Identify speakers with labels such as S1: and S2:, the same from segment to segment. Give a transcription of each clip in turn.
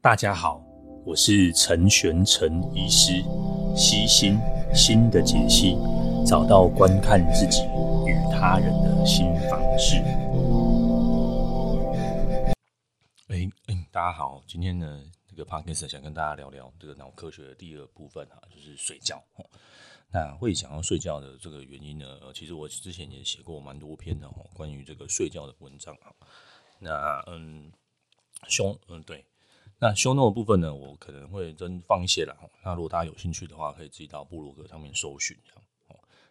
S1: 大家好，我是陈玄陈医师，悉心心的解析，找到观看自己与他人的新方式。哎哎，大家好，今天呢，这个 Podcast 想跟大家聊聊这个脑科学的第二部分哈，就是睡觉。那会想要睡觉的这个原因呢，其实我之前也写过蛮多篇的哈，关于这个睡觉的文章啊。那嗯，胸嗯对。那修脑的部分呢，我可能会真放一些啦。那如果大家有兴趣的话，可以自己到部落格上面搜寻这样。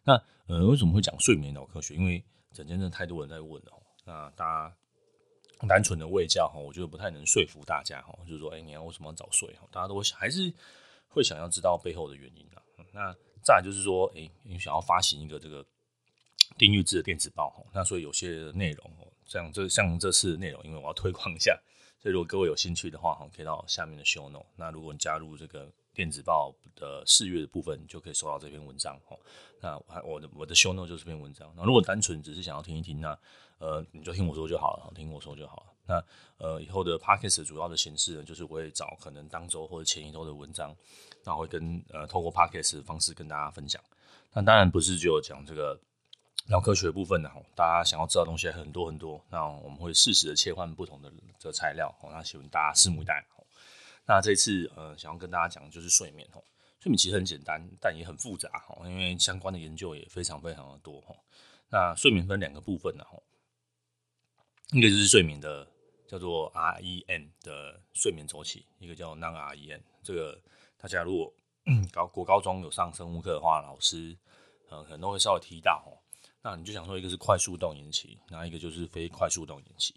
S1: 那呃，为什么会讲睡眠脑科学？因为整天真的太多人在问了。那大家单纯的喂教哈，我觉得不太能说服大家哈。就是说，哎，你要为什么要早睡哈？大家都会想，还是会想要知道背后的原因啦。那再来就是说，哎，你想要发行一个这个订阅制的电子报哈。那所以有些内容哦，像这像这次内容，因为我要推广一下。所以，如果各位有兴趣的话，哈，可以到下面的 show note。那如果你加入这个电子报的试阅的部分，你就可以收到这篇文章，哈。那我的我的 show note 就是这篇文章。那如果单纯只是想要听一听，那呃，你就听我说就好了，听我说就好了。那呃，以后的 podcast 主要的形式呢，就是我会找可能当周或者前一周的文章，那我会跟呃透过 podcast 的方式跟大家分享。那当然不是只有讲这个。脑科学部分呢，大家想要知道的东西很多很多，那我们会适时的切换不同的这个材料，那希望大家拭目以待。那这次呃，想要跟大家讲的就是睡眠哦，睡眠其实很简单，但也很复杂哈，因为相关的研究也非常非常的多哈。那睡眠分两个部分呢，一个就是睡眠的叫做 REM 的睡眠周期，一个叫 Non-REM。这个大家如果 高国高中有上生物课的话，老师呃可能都会稍微提到哦。那你就想说，一个是快速动眼期，然后一个就是非快速动眼期。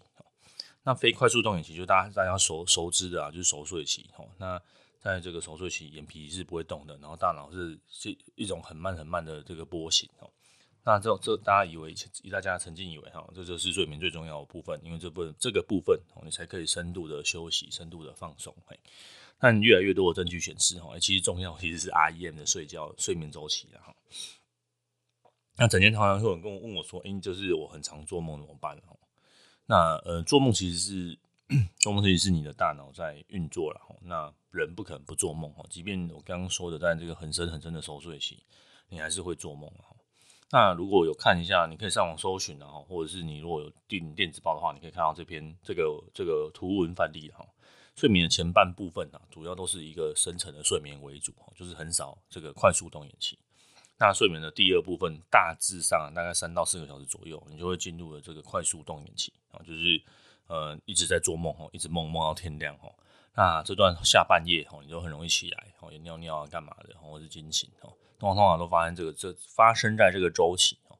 S1: 那非快速动眼期就大家大家熟熟知的啊，就是熟睡期。那在这个熟睡期，眼皮是不会动的，然后大脑是是一种很慢很慢的这个波形。那这这大家以为，大家曾经以为哈，这就是睡眠最重要的部分，因为这部分这个部分你才可以深度的休息、深度的放松。但越来越多的证据显示，哈，其实重要其实是 REM 的睡觉睡眠周期哈。那整天常常会有人跟我问我说：“哎，就是我很常做梦怎么办？”那呃，做梦其实是做梦其实是你的大脑在运作了。那人不可能不做梦哈，即便我刚刚说的在这个很深很深的熟睡期，你还是会做梦。那如果有看一下，你可以上网搜寻哈，或者是你如果有订电子报的话，你可以看到这篇这个这个图文范例哈。睡眠的前半部分啊，主要都是一个深层的睡眠为主，就是很少这个快速动眼期。那睡眠的第二部分，大致上大概三到四个小时左右，你就会进入了这个快速动眼期啊，就是呃一直在做梦，一直梦梦到天亮哈。那这段下半夜，你就很容易起来哈，也尿尿啊干嘛的，或者是惊醒，通常通常都发生这个这发生在这个周期哈。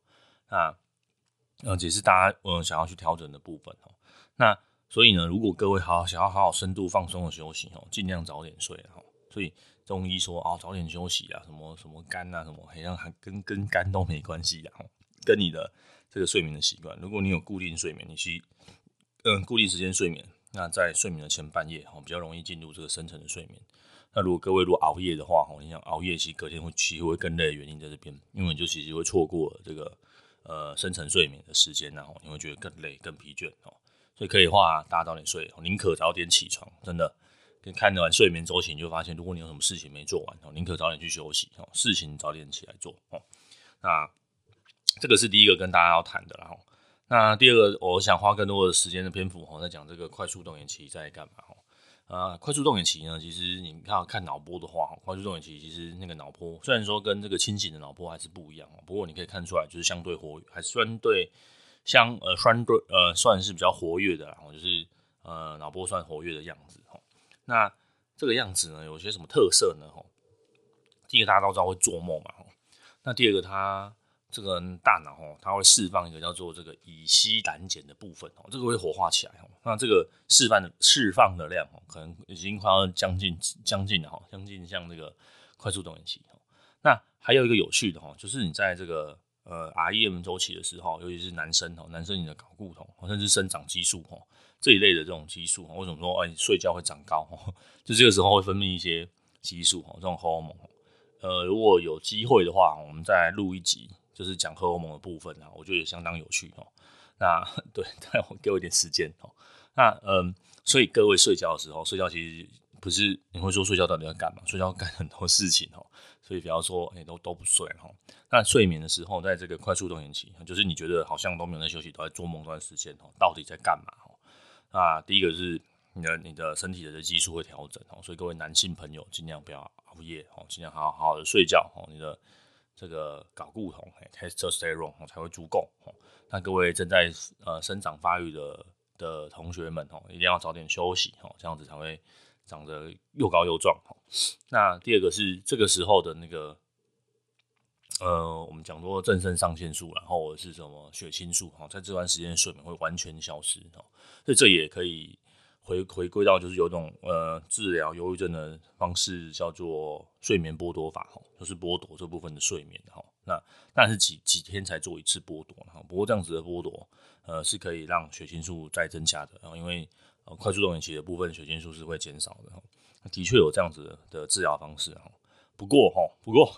S1: 那呃也是大家呃想要去调整的部分哈。那所以呢，如果各位好想要好好深度放松的休息哦，尽量早点睡哈。所以。中医说啊，早点休息啊，什么什么肝啊，什么好像还跟跟肝都没关系啊，跟你的这个睡眠的习惯。如果你有固定睡眠，你去嗯固定时间睡眠，那在睡眠的前半夜哈，比较容易进入这个深层的睡眠。那如果各位如果熬夜的话哈，你想熬夜其实隔天会其实会更累的原因在这边，因为你就其实会错过了这个呃深层睡眠的时间，然后你会觉得更累更疲倦哦。所以可以的话，大家早点睡，宁可早点起床，真的。跟看完睡眠周期，你就发现，如果你有什么事情没做完哦，宁可早点去休息哦，事情早点起来做哦。那这个是第一个跟大家要谈的，然后那第二个，我想花更多的时间的篇幅哦，在讲这个快速动眼期在干嘛哦。啊，快速动眼期呢，其实你看看脑波的话，快速动眼期其实那个脑波虽然说跟这个清醒的脑波还是不一样哦，不过你可以看出来，就是相对活，还是相对相呃相对呃算是比较活跃的，然后就是呃脑波算活跃的样子。那这个样子呢，有些什么特色呢？吼，第一个大家都知道会做梦嘛，吼。那第二个，它这个大脑吼，它会释放一个叫做这个乙烯胆碱的部分，哦，这个会活化起来，吼。那这个释放的释放的量，吼，可能已经快要将近将近了，哈，将近像这个快速动眼期，吼。那还有一个有趣的，哈，就是你在这个呃 REM 周期的时候，尤其是男生，吼，男生你的睾固酮，甚至生长激素，吼。这一类的这种激素，为什么说哎睡觉会长高？就这个时候会分泌一些激素，这种荷尔蒙。呃，如果有机会的话，我们再来录一集，就是讲荷尔蒙的部分啊，我觉得也相当有趣哦。那 对，再给我一点时间哦。那嗯，所以各位睡觉的时候，睡觉其实不是你会说睡觉到底要干嘛？睡觉干很多事情哦，所以不要说哎都都不睡哈。那睡眠的时候，在这个快速动眼期，就是你觉得好像都没有在休息，都在做梦这段时间哦，到底在干嘛？那第一个是你的你的身体的激素会调整哦，所以各位男性朋友尽量不要熬夜哦，尽量好好好的睡觉哦，你的这个睾固酮 testosterone 才会足够哦。那各位正在呃生长发育的的同学们哦，一定要早点休息哦，这样子才会长得又高又壮哦。那第二个是这个时候的那个呃，我们讲说正肾上腺素，然后是什么血清素哈，在这段时间睡眠会完全消失哈，所以这也可以回回归到就是有种呃治疗忧郁症的方式叫做睡眠剥夺法哈，就是剥夺这部分的睡眠哈。那但是几几天才做一次剥夺哈，不过这样子的剥夺，呃，是可以让血清素再增加的。然后因为快速动眼期的部分血清素是会减少的哈，的确有这样子的治疗方式哈。不过哈，不过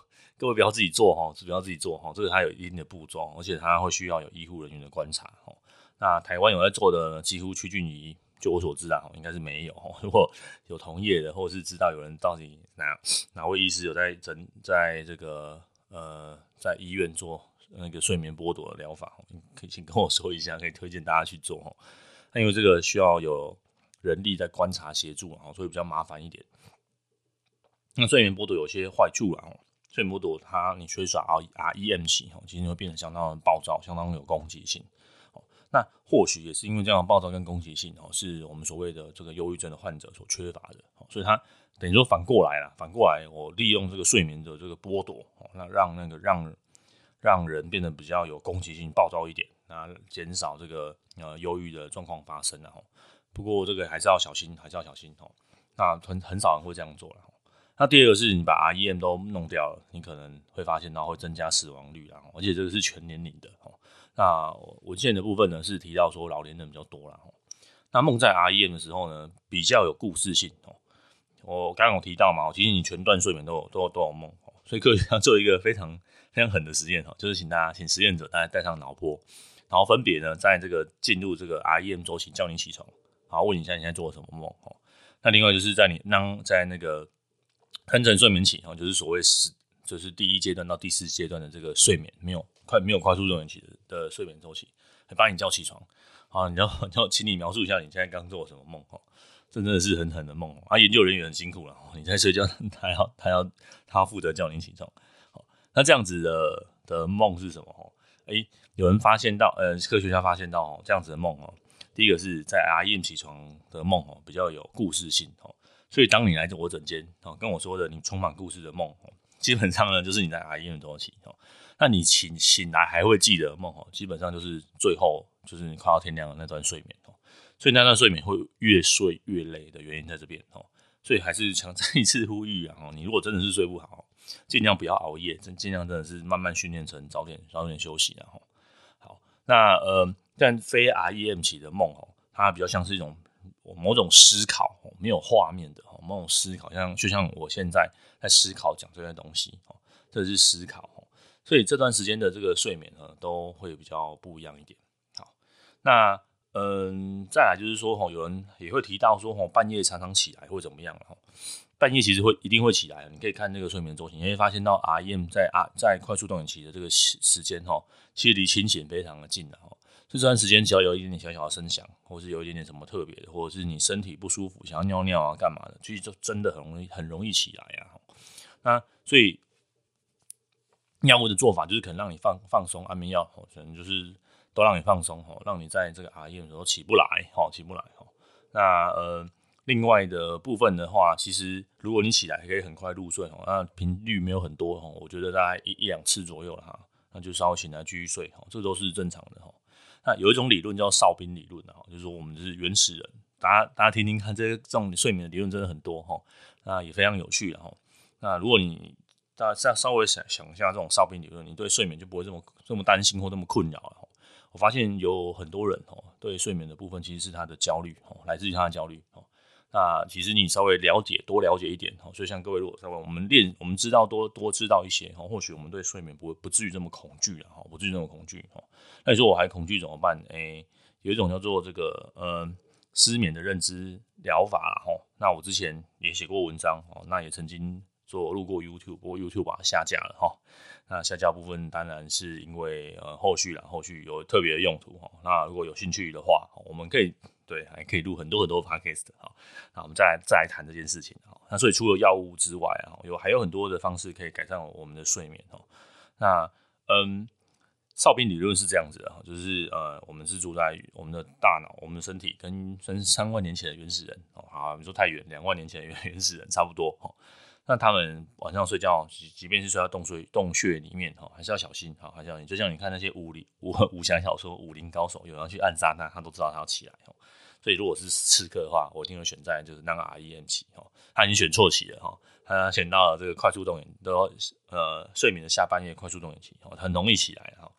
S1: 各位不要自己做哈，不要自己做哈，这个它有一定的步骤，而且它会需要有医护人员的观察哈。那台湾有在做的几乎趋近于，就我所知啊，应该是没有。如果有同业的，或者是知道有人到底哪哪位医师有在诊在这个。呃，在医院做那个睡眠剥夺的疗法，可以请跟我说一下，可以推荐大家去做哦。那因为这个需要有人力在观察协助啊，所以比较麻烦一点。那睡眠剥夺有些坏处啊，睡眠剥夺它你缺少 R R E M 型哦，其实会变得相当的暴躁，相当有攻击性。那或许也是因为这样的暴躁跟攻击性哦，是我们所谓的这个忧郁症的患者所缺乏的，所以他。等于说反过来了，反过来我利用这个睡眠的这个剥夺，那让那个让让人变得比较有攻击性、暴躁一点，那减少这个呃忧郁的状况发生了哈。不过这个还是要小心，还是要小心哦。那很很少人会这样做了。那第二个是你把 REM 都弄掉了，你可能会发现到会增加死亡率啊，而且这个是全年龄的哦。那文献的部分呢是提到说老年人比较多了。那梦在 REM 的时候呢，比较有故事性哦。我刚刚有提到嘛，其实你全段睡眠都有都有都有梦哦，所以科学家做一个非常非常狠的实验哈，就是请大家请实验者大家戴上脑波，然后分别呢在这个进入这个 REM 周期叫你起床，然后问你一下你在做什么梦哦。那另外就是在你当在那个昏沉睡眠期哦，就是所谓是就是第一阶段到第四阶段的这个睡眠没有快没有快速睡眠期的的睡眠周期，还把你叫起床，好，你要 你要请你描述一下你现在刚做了什么梦哈。这真的是很狠的梦啊！研究人员很辛苦了，你在睡觉，他要他要他负责叫你起床。好，那这样子的的梦是什么？哦，诶，有人发现到，呃，科学家发现到哦，这样子的梦哦，第一个是在阿燕起床的梦哦，比较有故事性哦。所以当你来我诊间哦，跟我说的你充满故事的梦哦，基本上呢就是你在 REM 周期哦。那你醒醒来还会记得梦哦，基本上就是最后就是你快要天亮的那段睡眠哦。所以那段睡眠会越睡越累的原因在这边哦，所以还是强再一次呼吁啊，你如果真的是睡不好，尽量不要熬夜，尽尽量真的是慢慢训练成早点早点休息然后好，那呃，但非 REM 期的梦哦，它比较像是一种某种思考，没有画面的，某种思考，像就像我现在在思考讲这些东西哦，这是思考，所以这段时间的这个睡眠呢，都会比较不一样一点。好，那。嗯，再来就是说，有人也会提到说，半夜常常起来会怎么样？吼，半夜其实会一定会起来。你可以看那个睡眠周期，你会发现到 REM 在啊在快速动眼期的这个时时间，吼，其实离清醒非常的近的，吼。这段时间只要有一点点小小的声响，或是有一点点什么特别的，或者是你身体不舒服，想要尿尿啊，干嘛的，其实就真的很容易很容易起来呀。那所以药物的做法就是可能让你放放松，安眠药，可能就是。都让你放松吼，让你在这个 REM 的时候起不来吼，起不来吼。那呃，另外的部分的话，其实如果你起来可以很快入睡吼，那频率没有很多吼，我觉得大概一一两次左右了哈，那就稍微醒来继续睡吼，这都是正常的吼。那有一种理论叫哨兵理论的哈，就是说我们就是原始人，大家大家听听看，这这种睡眠的理论真的很多哈，那也非常有趣的哈。那如果你大家再稍微想想一下这种哨兵理论，你对睡眠就不会这么这么担心或这么困扰了。我发现有很多人哦，对睡眠的部分其实是他的焦虑哦，来自于他的焦虑哦。那其实你稍微了解多了解一点哦，所以像各位如果稍微我们练，我们知道多多知道一些哦，或许我们对睡眠不不至于这么恐惧了哈，不至于这么恐惧哦。那你说我还恐惧怎么办？诶，有一种叫做这个呃失眠的认知疗法哈。那我之前也写过文章哦，那也曾经做录过 YouTube，不过 YouTube 把它下架了哈。那下架部分当然是因为呃后续啦，后续有特别的用途哈。那如果有兴趣的话，我们可以对还可以录很多很多 Podcast 哈。那我们再来再来谈这件事情哈。那所以除了药物之外啊，有还有很多的方式可以改善我们的睡眠哦。那嗯。哨兵理论是这样子的哈，就是呃，我们是住在我们的大脑、我们的身体跟三三万年前的原始人哦，好，你说太远，两万年前的原原始人差不多哈。那他们晚上睡觉，即即便是睡在洞穴洞穴里面哈，还是要小心哈，还是要就像你看那些武林武武侠小说，武林高手有人去暗杀他，他都知道他要起来哦。所以如果是刺客的话，我一定会选在就是那个 REM 期哈，他已经选错期了哈，他选到了这个快速动眼都呃睡眠的下半夜快速动眼期哦，很容易起来哈。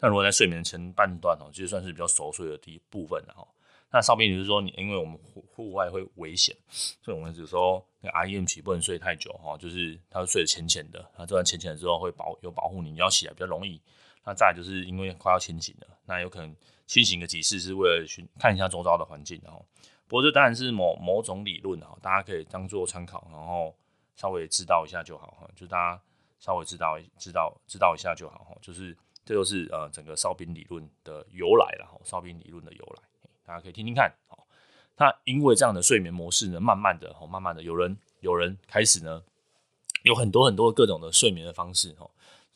S1: 那如果在睡眠前半段哦，其实算是比较熟睡的第一部分了哈。那哨兵就是说，你因为我们户户外会危险，所以我们只说那 REM 期不能睡太久哈，就是他会睡得浅浅的，那这段浅浅的之后会保有保护你，你要起来比较容易。那再就是因为快要清醒了，那有可能清醒的几次是为了去看一下周遭的环境，然后不过这当然是某某种理论哈，大家可以当做参考，然后稍微知道一下就好哈，就大家稍微知道知道知道一下就好哈，就是。这就是呃整个哨兵理论的由来了哈，哨兵理论的由来，大家可以听听看。好，那因为这样的睡眠模式呢，慢慢的哈，慢慢的有人有人开始呢，有很多很多各种的睡眠的方式哈，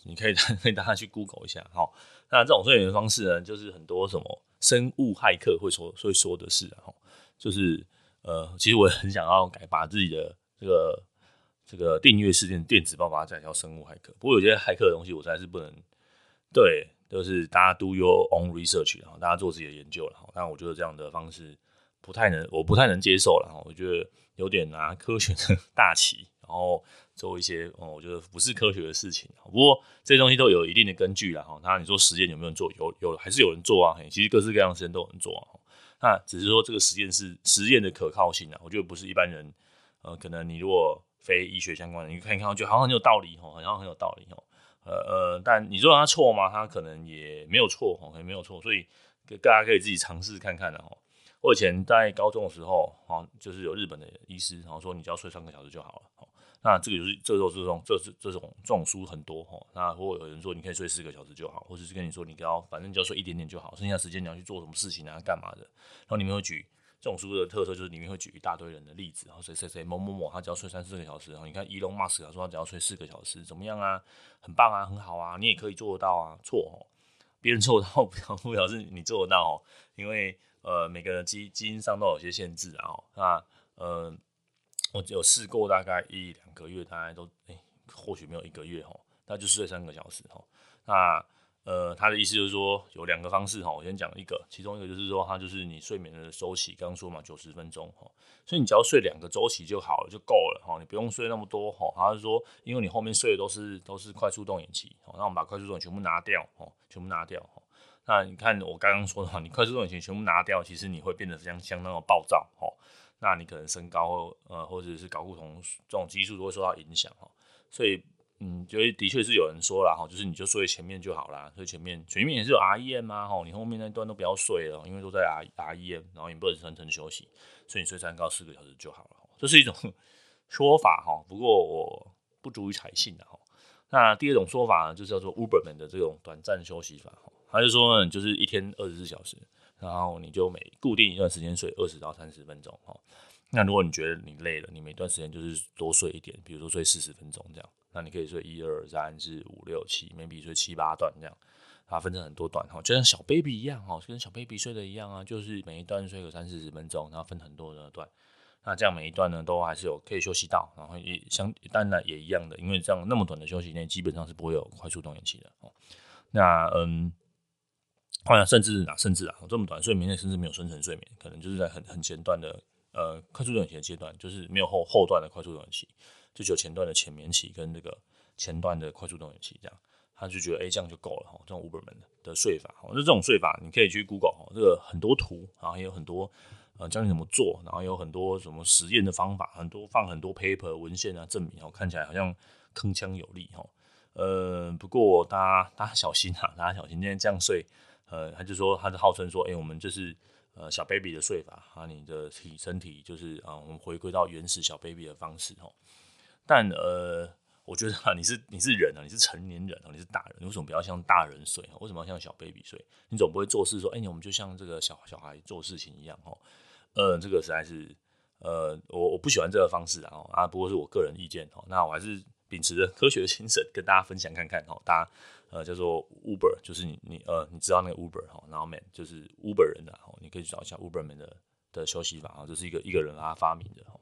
S1: 你可以 可以大家去 Google 一下哈。那这种睡眠方式呢，就是很多什么生物骇客会说会说的是哈，就是呃，其实我很想要改把自己的这个这个订阅事件电子报把它改叫生物骇客，不过有些骇客的东西我实在是不能。对，就是大家 do your own research，然后大家做自己的研究了。但我觉得这样的方式不太能，我不太能接受了。哈，我觉得有点拿科学的 大旗，然后做一些哦，我觉得不是科学的事情。不过这些东西都有一定的根据了。哈，那你说实验有没有人做？有有还是有人做啊？其实各式各样的实验都有人做啊。那只是说这个实验是实验的可靠性啊，我觉得不是一般人。呃，可能你如果非医学相关的，你看一看，就好像很有道理哈，好像很有道理哦。呃呃，但你说他错吗？他可能也没有错，可能没有错，所以大家可以自己尝试看看的哈。我以前在高中的时候，哈，就是有日本的医师，然后说你只要睡三个小时就好了。那这个就是这种这种这是这种这种书很多哈。那或有人说你可以睡四个小时就好，或者是跟你说你只要反正只要睡一点点就好，剩下时间你要去做什么事情啊，干嘛的？然后你们会举。这种书的特色就是里面会举一大堆人的例子，然后谁谁谁某某某他只要睡三四个小时，然后你看伊隆马斯克说他只要睡四个小时，怎么样啊？很棒啊，很好啊，你也可以做得到啊。错哦，别人做得到不表不表示你做得到哦，因为呃每个人基基因上都有些限制啊。那呃我有试过大概一两个月，大概都哎或许没有一个月哦，那就睡三个小时哦。那呃，他的意思就是说有两个方式哈，我先讲一个，其中一个就是说，它就是你睡眠的周期，刚刚说嘛，九十分钟哈，所以你只要睡两个周期就好了，就够了哈，你不用睡那么多哈。他是说，因为你后面睡的都是都是快速动眼期，那我们把快速动眼全部拿掉哈，全部拿掉哈。那你看我刚刚说的话，你快速动眼期全部拿掉，其实你会变得相相当的暴躁哈。那你可能身高呃或者是睾固酮这种激素都会受到影响哈，所以。嗯，就的确是有人说了哈，就是你就睡前面就好啦，所以前面前面也是有 REM 啊，哈，你后面那段都不要睡了，因为都在 R REM，然后你不能深层休息，所以你睡三到四个小时就好了，这是一种 说法哈，不过我不足以采信的哈。那第二种说法呢，就是叫做 Uberman 的这种短暂休息法，他就说呢，就是一天二十四小时，然后你就每固定一段时间睡二十到三十分钟哦。那如果你觉得你累了，你每段时间就是多睡一点，比如说睡四十分钟这样。那你可以睡一二三四五六七，maybe 睡七八段这样，它分成很多段哈，就像小 baby 一样哈，就跟小 baby 睡的一样啊，就是每一段睡个三四十分钟，然后分很多的段，那这样每一段呢都还是有可以休息到，然后也相当然也一样的，因为这样那么短的休息内基本上是不会有快速动眼期的哦。那嗯，好像甚至啊甚至啊这么短睡眠内甚至没有深层睡眠，可能就是在很很前段的呃快速动眼期的阶段，就是没有后后段的快速动眼期。就只有前段的浅眠期跟这个前段的快速动眼期这样，他就觉得哎、这样就够了哈，这种 Uberman 的睡法，那这种睡法你可以去 Google 哈，这个很多图，然后也有很多呃教你怎么做，然后有很多什么实验的方法，很多放很多 paper 文献啊证明哦，看起来好像铿锵有力哈，呃不过大家大家小心啊，大家小心，今天这样睡，呃他就说他是号称说哎、我们就是呃小 baby 的睡法啊，你的体身体就是啊，我们回归到原始小 baby 的方式哦。但呃，我觉得啊，你是你是人啊，你是成年人啊，你是大人，你为什么不要像大人睡？为什么要像小 baby 睡？你总不会做事说，哎、我们就像这个小小孩做事情一样哦。呃，这个实在是呃，我我不喜欢这个方式啊。啊，不过是我个人意见哦。那我还是秉持着科学的精神跟大家分享看看哦。大家呃叫做 Uber，就是你你呃你知道那个 Uber 哈，然后 Man 就是 Uber 人的哈，你可以找一下 Uber Man 的的休息法啊，这是一个一个人他发明的哈。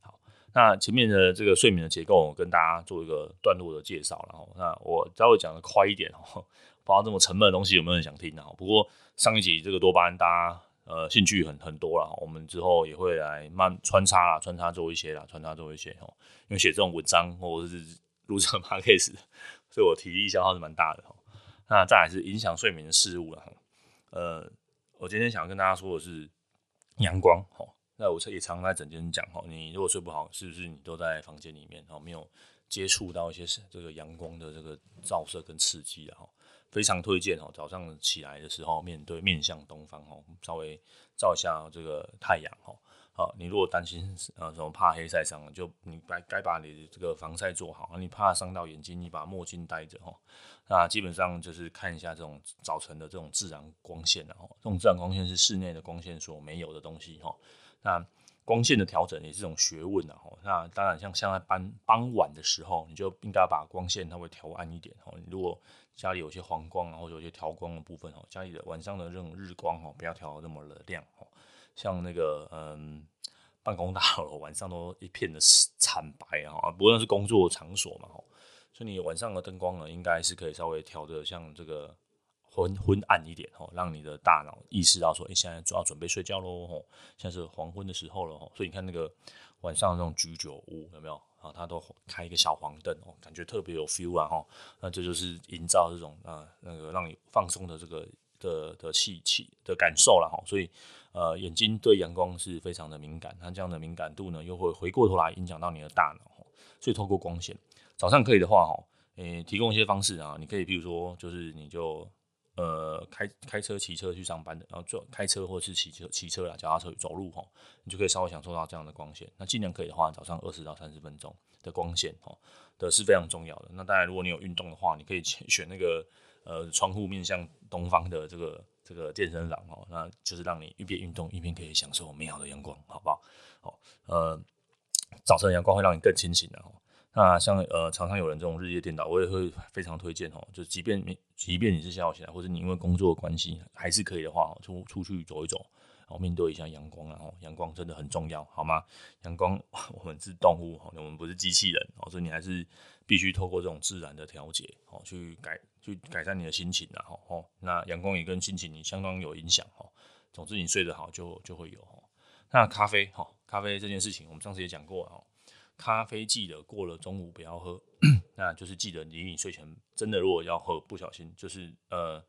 S1: 好那前面的这个睡眠的结构，我跟大家做一个段落的介绍，然后那我稍微讲的快一点哦，不知道这么沉闷的东西有没有人想听呢？不过上一集这个多巴胺大家呃兴趣很很多了，我们之后也会来慢穿插啦，穿插做一些啦，穿插做一些哦，因为写这种文章或者是录这个 podcast，所以我体力消耗是蛮大的哦。那再来是影响睡眠的事物了哈，呃，我今天想要跟大家说的是阳光哦。那我也常在整间讲哈，你如果睡不好，是不是你都在房间里面哈，没有接触到一些这个阳光的这个照射跟刺激的哈，非常推荐哦，早上起来的时候面对面向东方哦，稍微照一下这个太阳哈。好，你如果担心呃什么怕黑晒伤，就你该该把你的这个防晒做好。你怕伤到眼睛，你把墨镜戴着哈。那基本上就是看一下这种早晨的这种自然光线然后，这种自然光线是室内的光线所没有的东西哈。那光线的调整也是一种学问的哈。那当然像像在傍傍晚的时候，你就应该把光线它会调暗一点哈。你如果家里有些黄光啊，或者有些调光的部分哈，家里的晚上的这种日光哈，不要调那么的亮哈。像那个嗯，办公大楼晚上都一片的惨白啊，不论是工作场所嘛，所以你晚上的灯光呢，应该是可以稍微调的像这个。昏昏暗一点哦，让你的大脑意识到说，哎，现在主要准备睡觉喽吼，现在是黄昏的时候了，所以你看那个晚上那种居酒屋有没有啊？它都开一个小黄灯哦，感觉特别有 feel 啊吼，那这就是营造这种啊那个让你放松的这个的的气气的感受了哈。所以呃，眼睛对阳光是非常的敏感，它这样的敏感度呢，又会回过头来影响到你的大脑，所以透过光线，早上可以的话哈，诶，提供一些方式啊，你可以比如说就是你就。呃，开开车、骑车去上班的，然后就开车或者是骑车、骑车啦，脚踏车走路哈，你就可以稍微享受到这样的光线。那尽量可以的话，早上二十到三十分钟的光线哈，的是非常重要的。那当然，如果你有运动的话，你可以选那个呃窗户面向东方的这个这个健身房哦，那就是让你一边运动一边可以享受美好的阳光，好不好？好，呃，早晨阳光会让你更清醒的哦。那像呃，常常有人这种日夜颠倒，我也会非常推荐哦。就即便你即便你是下午起来，或者你因为工作关系还是可以的话，出出去走一走，然后面对一下阳光，然后阳光真的很重要，好吗？阳光，我们是动物，我们不是机器人哦，所以你还是必须透过这种自然的调节哦，去改去改善你的心情然后哦。那阳光也跟心情你相当有影响哦。总之，你睡得好就就会有哦。那咖啡哈，咖啡这件事情我们上次也讲过哦。咖啡记得过了中午不要喝，那就是记得你你睡前真的如果要喝，不小心就是呃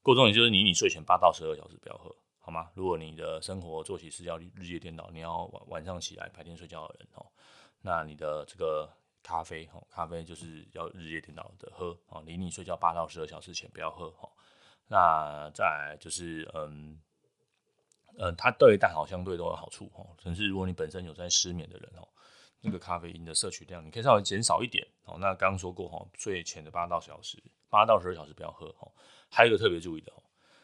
S1: 过重点就是离你睡前八到十二小时不要喝，好吗？如果你的生活作息是要日夜颠倒，你要晚晚上起来白天睡觉的人哦，那你的这个咖啡哦，咖啡就是要日夜颠倒的喝哦，离你睡觉八到十二小时前不要喝哦。那再来就是嗯嗯，它对大脑相对都有好处哦，甚至如果你本身有在失眠的人哦。那个咖啡因的摄取量，你可以稍微减少一点哦。那刚说过哈，睡前的八到小时，八到十二小时不要喝哈。还有一个特别注意的哦，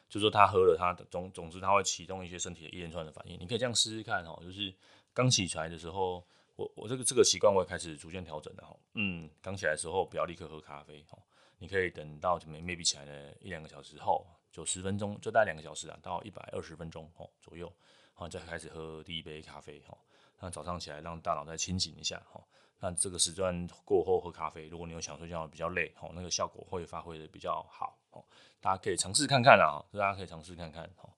S1: 就是说他喝了，他的总总之他会启动一些身体的一连串的反应。你可以这样试试看哦，就是刚起床的时候，我我这个这个习惯我也开始逐渐调整了哈。嗯，刚起来的时候不要立刻喝咖啡哦，你可以等到 maybe 起来的一两个小时后，就十分钟，就大概两个小时啊，到一百二十分钟哦左右，然后再开始喝第一杯咖啡哈。那早上起来让大脑再清醒一下哈，那这个时段过后喝咖啡，如果你有想睡觉比较累哈，那个效果会发挥的比较好哦，大家可以尝试看看啊，大家可以尝试看看哈。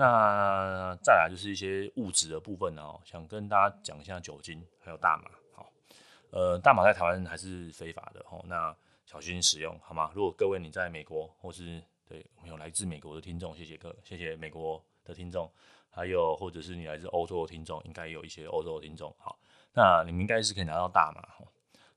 S1: 那再来就是一些物质的部分呢，想跟大家讲一下酒精还有大麻，好，呃，大麻在台湾还是非法的哦，那小心使用好吗？如果各位你在美国或是对我们有来自美国的听众，谢谢各谢谢美国的听众。还有，或者是你来自欧洲的听众，应该有一些欧洲的听众。好，那你们应该是可以拿到大麻。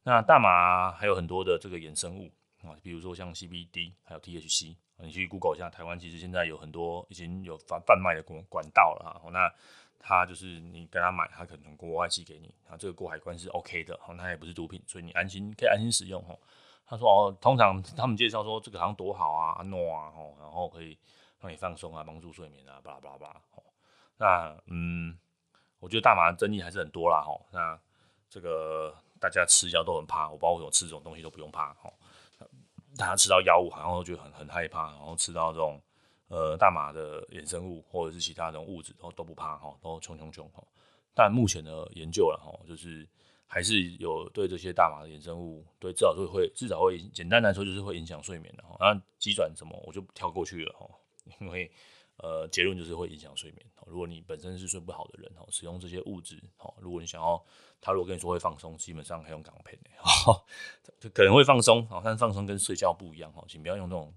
S1: 那大麻还有很多的这个衍生物啊，比如说像 CBD，还有 THC，你去 Google 一下，台湾其实现在有很多已经有贩贩卖的管管道了哈。那他就是你跟他买，他可能从国外寄给你，啊，这个过海关是 OK 的，哈，它也不是毒品，所以你安心可以安心使用哈。他说哦，通常他们介绍说这个好像多好啊，安诺啊，吼，然后可以让你放松啊，帮助睡眠啊，巴拉巴拉巴拉。那嗯，我觉得大麻的争议还是很多啦，吼。那这个大家吃药都很怕，我包括我吃这种东西都不用怕，吼。大家吃到药物好像都觉得很很害怕，然后吃到这种。呃，大麻的衍生物或者是其他这种物质都都不怕哈，都冲冲冲哈。但目前的研究了哈，就是还是有对这些大麻的衍生物，对至少会会至少会简单来说就是会影响睡眠的哈。那机转什么我就跳过去了哈，因为呃结论就是会影响睡眠。如果你本身是睡不好的人哈，使用这些物质哈，如果你想要他如果跟你说会放松，基本上还用港片哈，就可能会放松啊，但放松跟睡觉不一样哈，请不要用这种。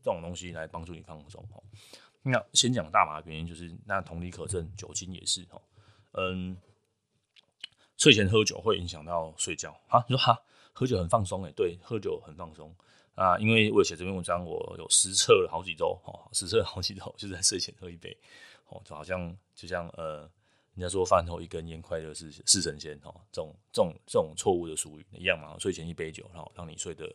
S1: 这种东西来帮助你放松哈。那先讲大麻的原因，就是那同理可证，酒精也是哈。嗯，睡前喝酒会影响到睡觉啊？你说哈，喝酒很放松哎？对，喝酒很放松啊。因为我写这篇文章，我有实测了好几周哈，实测了好几周，就是在睡前喝一杯哦，就好像就像呃，人家说饭后一根烟，快乐是是神仙哈，这种这种这种错误的俗语一样嘛。睡前一杯酒，然后让你睡得。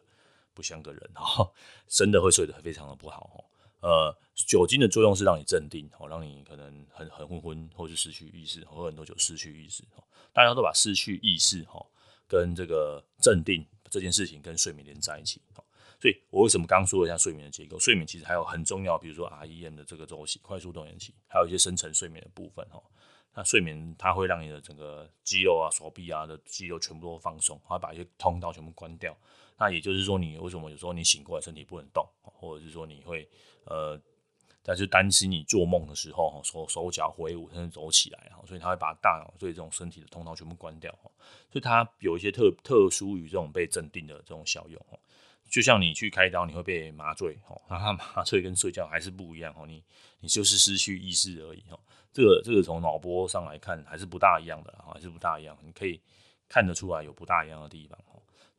S1: 不像个人哈，真的会睡得非常的不好哈。呃，酒精的作用是让你镇定，哦，让你可能很很昏昏，或是失去意识，喝很多酒失去意识。大家都把失去意识哈跟这个镇定这件事情跟睡眠连在一起。所以我为什么刚刚说一下睡眠的结构？睡眠其实还有很重要，比如说 REM 的这个周期，快速动眼期，还有一些深层睡眠的部分哈。那睡眠它会让你的整个肌肉啊、手臂啊的肌肉全部都放松，它把一些通道全部关掉。那也就是说，你为什么有时候你醒过来身体不能动，或者是说你会呃，但是担心你做梦的时候手手脚挥舞甚至走起来，所以它会把大脑对这种身体的通道全部关掉，所以它有一些特特殊于这种被镇定的这种效用，就像你去开刀，你会被麻醉，那它麻醉跟睡觉还是不一样哦，你你就是失去意识而已哦，这个这个从脑波上来看还是不大一样的，还是不大一样，你可以看得出来有不大一样的地方，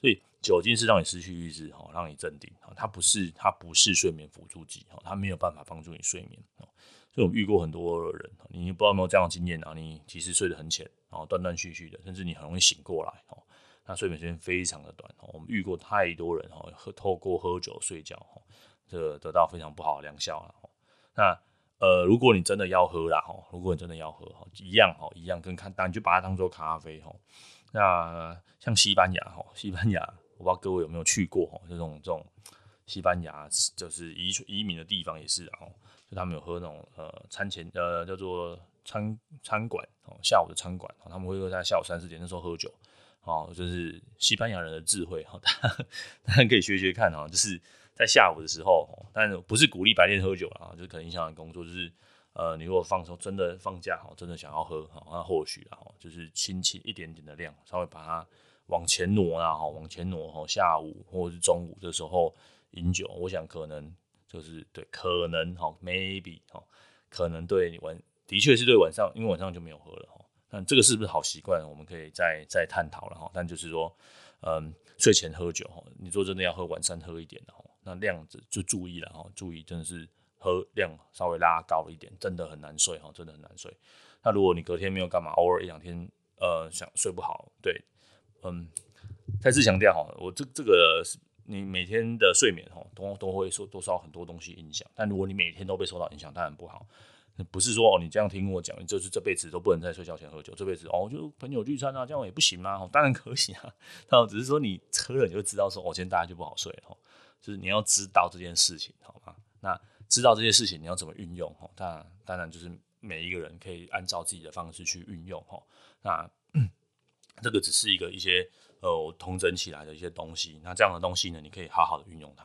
S1: 所以。酒精是让你失去意识，哈，让你镇定，它不是，它不是睡眠辅助剂，哈，它没有办法帮助你睡眠，所以我们遇过很多人，你不知道有没有这样的经验啊？你其实睡得很浅，然后断断续续的，甚至你很容易醒过来，哈，那睡眠时间非常的短，我们遇过太多人，哈，喝透过喝酒睡觉，哈，这得到非常不好的疗效了，那呃，如果你真的要喝啦，哈，如果你真的要喝，哈，一样，哈，一样跟看，当你就把它当做咖啡，哈，那像西班牙，哈，西班牙。我不知道各位有没有去过哈，这种这种西班牙就是移移民的地方也是，然后就他们有喝那种呃餐前呃叫做餐餐馆哦，下午的餐馆，他们会在下午三四点那时候喝酒哦，就是西班牙人的智慧哈，大家可以学学看哈，就是在下午的时候，但不是鼓励白天喝酒啊，就是可能影响工作，就是呃你如果放松真的放假哈，真的想要喝哈，那或许啊就是轻轻一点点的量，稍微把它。往前挪啊，哈，往前挪，哈，下午或者是中午的时候饮酒，我想可能就是对，可能哈，maybe 哈，可能对你晚，的确是对晚上，因为晚上就没有喝了哈。但这个是不是好习惯，我们可以再再探讨了哈。但就是说，嗯，睡前喝酒哈，你说真的要喝，晚上喝一点的，那量子就注意了哈，注意真的是喝量稍微拉高了一点，真的很难睡哈，真的很难睡。那如果你隔天没有干嘛，偶尔一两天呃想睡不好，对。嗯，再次强调哈，我这这个是你每天的睡眠哈，都都会受多少很多东西影响。但如果你每天都被受到影响，当然不好。不是说哦，你这样听我讲，你就是这辈子都不能在睡觉前喝酒，这辈子哦，就朋友聚餐啊，这样也不行吗？当然可以啊，但只是说你喝了你就知道说，哦，今天大家就不好睡哈。就是你要知道这件事情，好吗？那知道这件事情你要怎么运用哈？当然，当然就是每一个人可以按照自己的方式去运用哈。那。这个只是一个一些呃统整起来的一些东西，那这样的东西呢，你可以好好的运用它。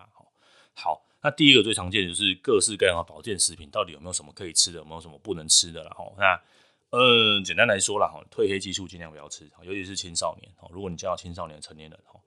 S1: 好，那第一个最常见的就是各式各样的保健食品，到底有没有什么可以吃的，有没有什么不能吃的了哈？那呃，简单来说了哈，褪黑激素尽量不要吃，尤其是青少年哈。如果你教青少年、成年人哈，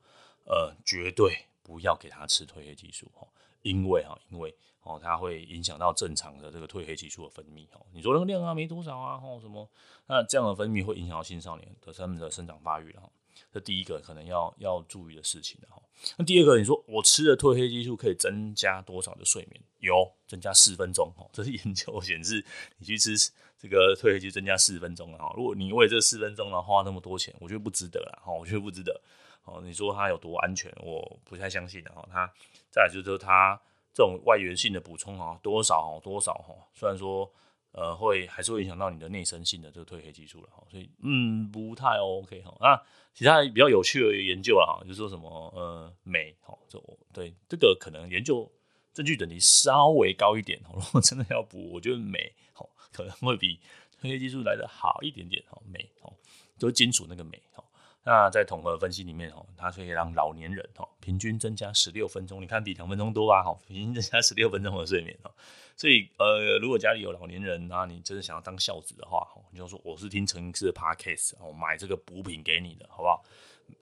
S1: 呃，绝对不要给他吃褪黑激素哈，因为哈，因为。哦，它会影响到正常的这个褪黑激素的分泌。哦，你说那个量啊，没多少啊，哦什么？那这样的分泌会影响到青少年的他们的生长发育了。这第一个可能要要注意的事情哈。那第二个，你说我吃的褪黑激素可以增加多少的睡眠？有，增加四分钟哦。这是研究显示，你去吃这个褪黑激素增加四分钟哈。如果你为这四分钟呢花那么多钱，我觉得不值得啦哈。我觉得不值得哦。你说它有多安全？我不太相信的哈。它再来就是说它这种外源性的补充啊，多少多少哈。虽然说。呃，会还是会影响到你的内生性的这个褪黑激素了哈，所以嗯，不太 OK 哈。那其他比较有趣的研究啊，就是说什么呃镁哈，这对这个可能研究证据等级稍微高一点哦。如果真的要补，我觉得镁哈可能会比褪黑激素来的好一点点哈。镁哈就是金属那个镁哦。那在统合分析里面哈，它可以让老年人哈平均增加十六分钟，你看比两分钟多吧哈，平均增加十六分钟的睡眠哈。所以，呃，如果家里有老年人，那你真的想要当孝子的话，你就说我是听陈医师的 podcast，我买这个补品给你的，好不好？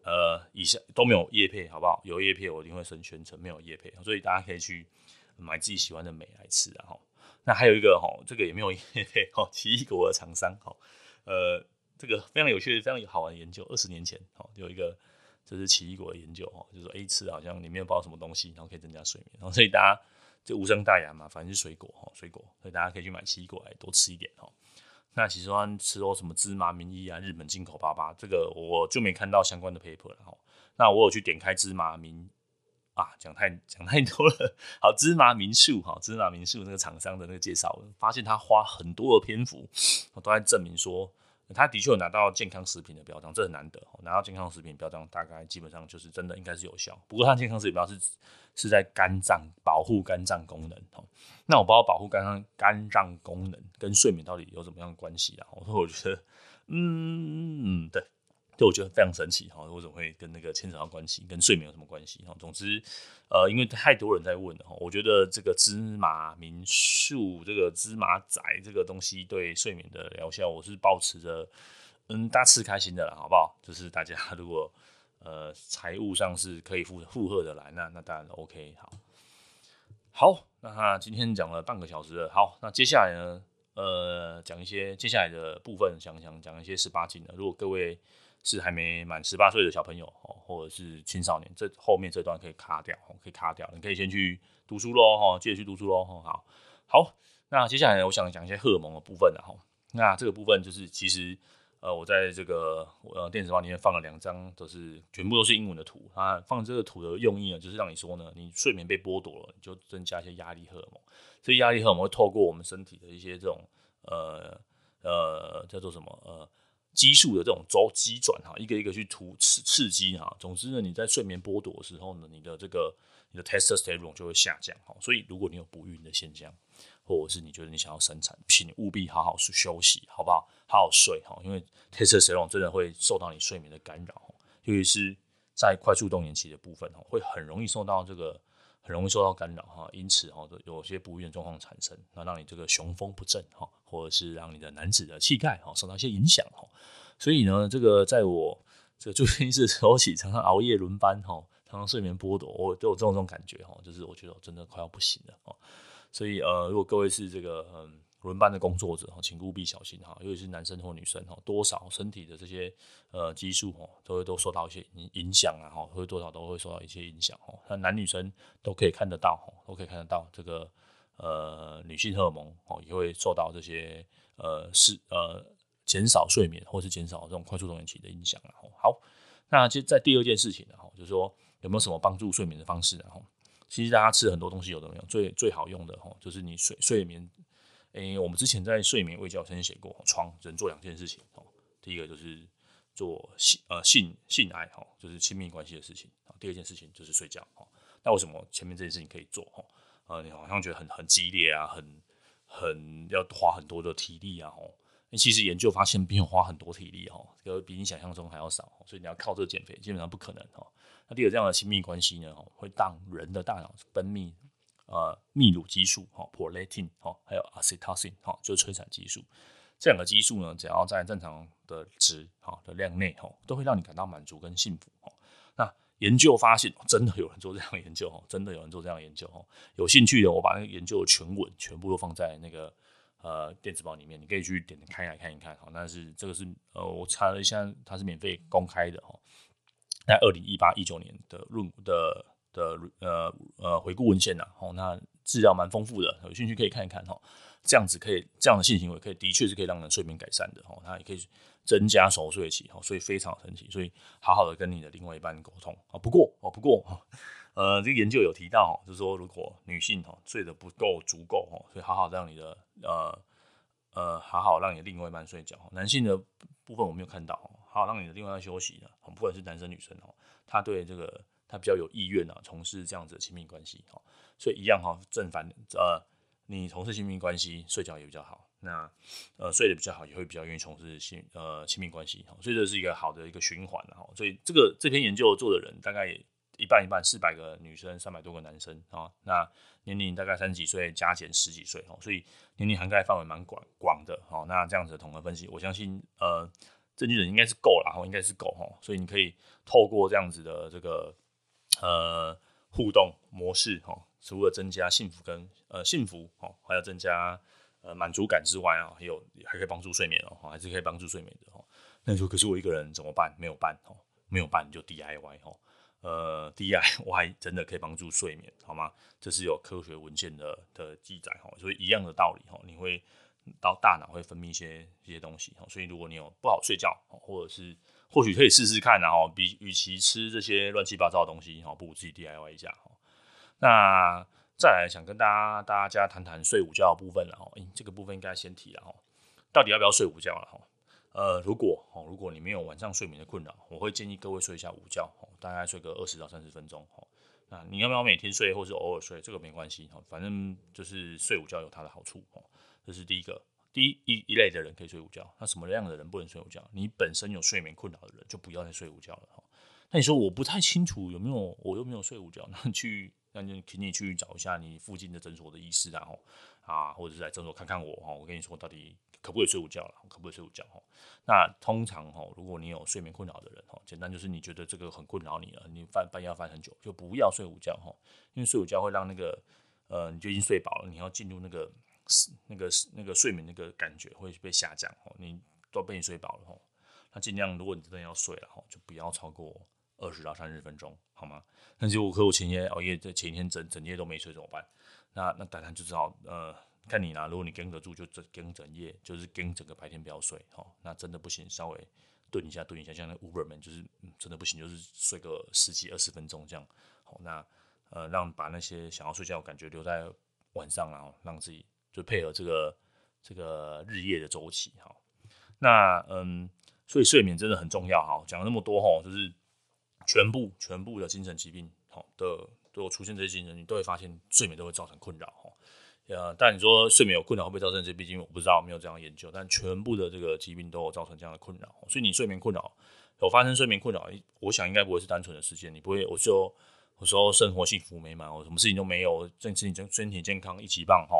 S1: 呃，以下都没有叶配，好不好？有叶配我一定会宣宣传，没有叶配，所以大家可以去买自己喜欢的美来吃啊。哈，那还有一个哈，这个也没有业配，哈，奇异果的厂商，哈，呃，这个非常有趣、非常好玩的研究，二十年前，哦，有一个就是奇异果的研究，哦，就是说 A 吃好像里面不知道什么东西，然后可以增加睡眠，然后所以大家。就无伤大雅嘛，反正是水果哈，水果，所以大家可以去买奇异果来多吃一点哦。那其实吃哦什么芝麻明医啊，日本进口巴巴，这个我就没看到相关的 paper 了哦。那我有去点开芝麻明啊，讲太讲太多了。好，芝麻民宿哈，芝麻民宿那个厂商的那个介绍，发现他花很多的篇幅，都在证明说。他的确有拿到健康食品的标章，这很难得。拿到健康食品标章，大概基本上就是真的应该是有效。不过，他健康食品标是是在肝脏保护肝脏功能。那我不知道保护肝脏肝脏功能跟睡眠到底有什么样的关系啊？我说，我觉得，嗯对，对。就我觉得非常神奇哈，为什么会跟那个牵扯到关系，跟睡眠有什么关系哈？总之，呃，因为太多人在问哈，我觉得这个芝麻明树，这个芝麻仔这个东西对睡眠的疗效，我是保持着嗯大吃开心的啦，好不好？就是大家如果呃财务上是可以负负荷的来，那那当然 OK。好，好，那今天讲了半个小时了，好，那接下来呢，呃，讲一些接下来的部分，想想讲一些十八禁的，如果各位。是还没满十八岁的小朋友哦，或者是青少年，这后面这段可以卡掉，可以卡掉。你可以先去读书喽，哈，记得去读书喽，好，好。那接下来我想讲一些荷尔蒙的部分了，哈。那这个部分就是其实，呃，我在这个呃电子报里面放了两张，都是全部都是英文的图。啊，放这个图的用意呢，就是让你说呢，你睡眠被剥夺了，你就增加一些压力荷尔蒙。这压力荷尔蒙会透过我们身体的一些这种呃呃叫做什么呃。激素的这种周机转哈，一个一个去突刺刺激哈。总之呢，你在睡眠剥夺的时候呢，你的这个你的 testosterone 就会下降哈。所以如果你有不孕的现象，或者是你觉得你想要生产，请务必好好去休息，好不好？好好睡哈，因为 testosterone 真的会受到你睡眠的干扰，尤其是在快速动眼期的部分哈，会很容易受到这个。很容易受到干扰哈，因此哈，有些不孕状况产生，那让你这个雄风不振哈，或者是让你的男子的气概哈受到一些影响哈。所以呢，这个在我这个住院医师的时候起，常常熬夜轮班哈，常常睡眠剥夺，我都有这种这种感觉哈，就是我觉得我真的快要不行了哦。所以呃，如果各位是这个嗯。轮班的工作者哈，请务必小心哈，尤其是男生或女生哈，多少身体的这些呃激素哈，都会都受到一些影影响啊哈，会多少都会受到一些影响哈。那男女生都可以看得到哈，都可以看得到这个呃女性荷尔蒙哦，也会受到这些呃是呃减少睡眠或是减少这种快速动眼期的影响啊。好，那其实在第二件事情呢哈，就是说有没有什么帮助睡眠的方式呢？哈，其实大家吃很多东西有的没有，最最好用的哈，就是你睡睡眠。诶、我们之前在睡眠卫教曾经写过，床只能做两件事情哦。第一个就是做性呃性性爱哈，就是亲密关系的事情。第二件事情就是睡觉哈。那为什么前面这件事情可以做哈？呃，你好像觉得很很激烈啊，很很要花很多的体力啊。其实研究发现，并没有花很多体力哈，这个比你想象中还要少。所以你要靠这减肥，基本上不可能哈。那第二个这样的亲密关系呢，会让人的大脑分泌。呃，泌乳激素哈，prolactin 哈，还有 oxytocin 哈，就是催产激素。这两个激素呢，只要在正常的值哈的量内哈，都会让你感到满足跟幸福哈。那研究发现，真的有人做这样的研究哈，真的有人做这样的研究哈。有兴趣的，我把那个研究的全文全部都放在那个呃电子报里面，你可以去点开来看一看。哈。但是这个是呃我查了一下，它是免费公开的哈。在二零一八一九年的论的的呃呃回顾文献呐，哦，那资料蛮丰富的，有兴趣可以看一看哈。这样子可以这样的性行为可以的确是可以让人睡眠改善的哈，它也可以增加熟睡期哈，所以非常神奇，所以好好的跟你的另外一半沟通啊。不过哦，不过呃，这个研究有提到，就是说如果女性哈睡得不够足够哦，所以好好让你的呃呃好好让你的另外一半睡觉。男性的部分我没有看到，好好让你的另外一半休息的，不管是男生女生哦，他对这个他比较有意愿啊，从事这样子的亲密关系哈，所以一样哈，正反呃。你从事亲密关系，睡觉也比较好。那呃睡得比较好，也会比较愿意从事亲呃亲密关系。哈所以这是一个好的一个循环。哈所以这个这篇研究做的人大概一半一半，四百个女生，三百多个男生啊。那年龄大概三十几岁，加减十几岁。所以年龄涵盖范围蛮广广的。好，那这样子的统合分析，我相信呃证据人应该是够了，应该是够。哈所以你可以透过这样子的这个呃互动模式哈。除了增加幸福跟呃幸福哦，还要增加呃满足感之外啊，还有还可以帮助睡眠哦，还是可以帮助睡眠的哦。那你说可是我一个人怎么办？没有办哦，没有办就 DIY 哦。呃，DIY 真的可以帮助睡眠好吗？这是有科学文献的的记载哈，所以一样的道理哈，你会到大脑会分泌一些一些东西哈，所以如果你有不好睡觉，或者是或许可以试试看然后比与其吃这些乱七八糟的东西哈，不如自己 DIY 一下哈。那再来想跟大家大家谈谈睡午觉的部分了哈，这个部分应该先提了哈，到底要不要睡午觉了哈？呃，如果哦，如果你没有晚上睡眠的困扰，我会建议各位睡一下午觉，大概睡个二十到三十分钟。那你要不要每天睡，或是偶尔睡，这个没关系，反正就是睡午觉有它的好处。这是第一个，第一一一类的人可以睡午觉。那什么样的人不能睡午觉？你本身有睡眠困扰的人，就不要再睡午觉了哈。那你说我不太清楚有没有，我又没有睡午觉，那去。那就请你去找一下你附近的诊所的医师，然后啊，或者是来诊所看看我哈。我跟你说，到底可不可以睡午觉了？可不可以睡午觉？哈，那通常哈，如果你有睡眠困扰的人哈，简单就是你觉得这个很困扰你了，你翻半夜要翻很久，就不要睡午觉哈。因为睡午觉会让那个呃，你就已经睡饱了，你要进入那个那个那个睡眠那个感觉会被下降哈。你都被你睡饱了哈，那尽量如果你真的要睡了哈，就不要超过。二十到三十分钟，好吗？那就我可我前天熬夜，在前一天整整夜都没睡怎么办？那那当然就知道，呃，看你啦。如果你跟得住，就整跟整夜，就是跟整个白天不要睡，哈。那真的不行，稍微顿一下，顿一下，像那 Uberman 就是、真的不行，就是睡个十几二十分钟这样。好，那呃，让把那些想要睡觉的感觉留在晚上，然后让自己就配合这个这个日夜的周期，哈。那嗯，所以睡眠真的很重要，哈。讲了那么多，哈，就是。全部全部的精神疾病，好的都出现这些精神，你都会发现睡眠都会造成困扰，哈，呃，但你说睡眠有困扰会不会造成这些？毕竟我不知道，没有这样研究。但全部的这个疾病都有造成这样的困扰，所以你睡眠困扰有发生睡眠困扰，我想应该不会是单纯的事件，你不会，我就我说生活幸福美满，我什么事情都没有，身体身身体健康一级棒，哈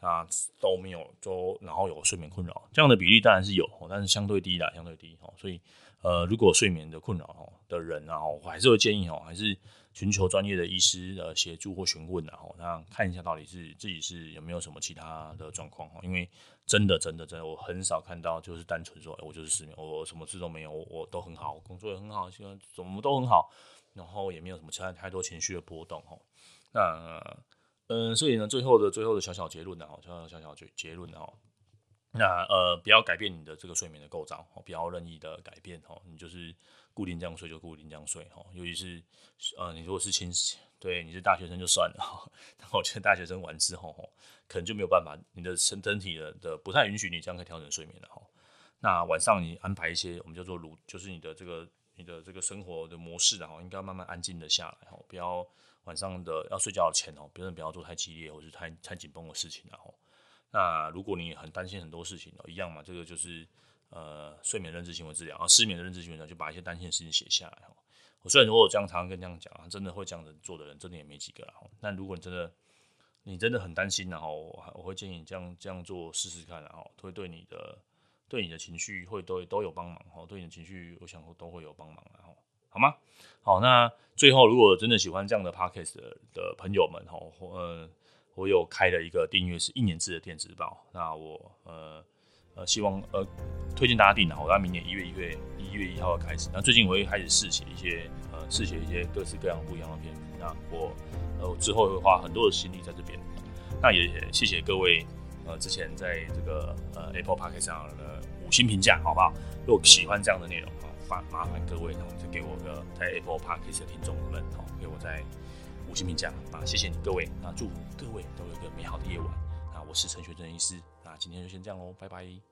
S1: 啊都没有，都然后有睡眠困扰，这样的比例当然是有，但是相对低啦，相对低，哈，所以。呃，如果睡眠的困扰哦的人啊，我还是会建议哦，还是寻求专业的医师的协助或询问，然后那看一下到底是自己是有没有什么其他的状况哦。因为真的真的真的，我很少看到就是单纯说，我就是失眠，我什么事都没有，我都很好，工作也很好，现在怎么都很好，然后也没有什么其他太多情绪的波动哦。那嗯，所以呢，最后的最后的小小结论呢，小小小小结结论哦。那呃，不要改变你的这个睡眠的构造，哦不要任意的改变哦。你就是固定这样睡就固定这样睡哈。尤其是呃，你如果是青对你是大学生就算了，但我觉得大学生完之后可能就没有办法，你的身身体的的不太允许你这样可以调整睡眠了哈。那晚上你安排一些我们叫做如，就是你的这个你的这个生活的模式然后，应该慢慢安静的下来哈。不要晚上的要睡觉前哦，别人不要做太激烈或是太太紧绷的事情然后。那如果你很担心很多事情哦，一样嘛，这个就是呃睡眠认知行为治疗啊，失眠的认知行为呢，就把一些担心的事情写下来哦。我虽然说我这样常常跟这样讲啊，真的会这样子做的人，真的也没几个啦。但如果你真的你真的很担心，然后我我会建议你这样这样做试试看，然后会对你的对你的情绪会都都有帮忙哦，对你的情绪我想都会有帮忙然好吗？好，那最后如果真的喜欢这样的 podcast 的朋友们吼，呃。我有开了一个订阅是一年制的电子报。那我呃呃希望呃推荐大家订的，我在明年一月一月一月一号开始。那最近我会开始试写一些呃试写一些各式各样不一样的篇。那我呃我之后会花很多的心力在这边。那也谢谢各位呃之前在这个呃 Apple Podcast 上的五星评价，好不好？如果喜欢这样的内容，麻烦各位，就给我个在 Apple Podcast 的听众们，好，给我在五星评价啊，谢谢你各位，那祝各位都有一个美好的夜晚。那我是陈学正医师，那今天就先这样喽，拜拜。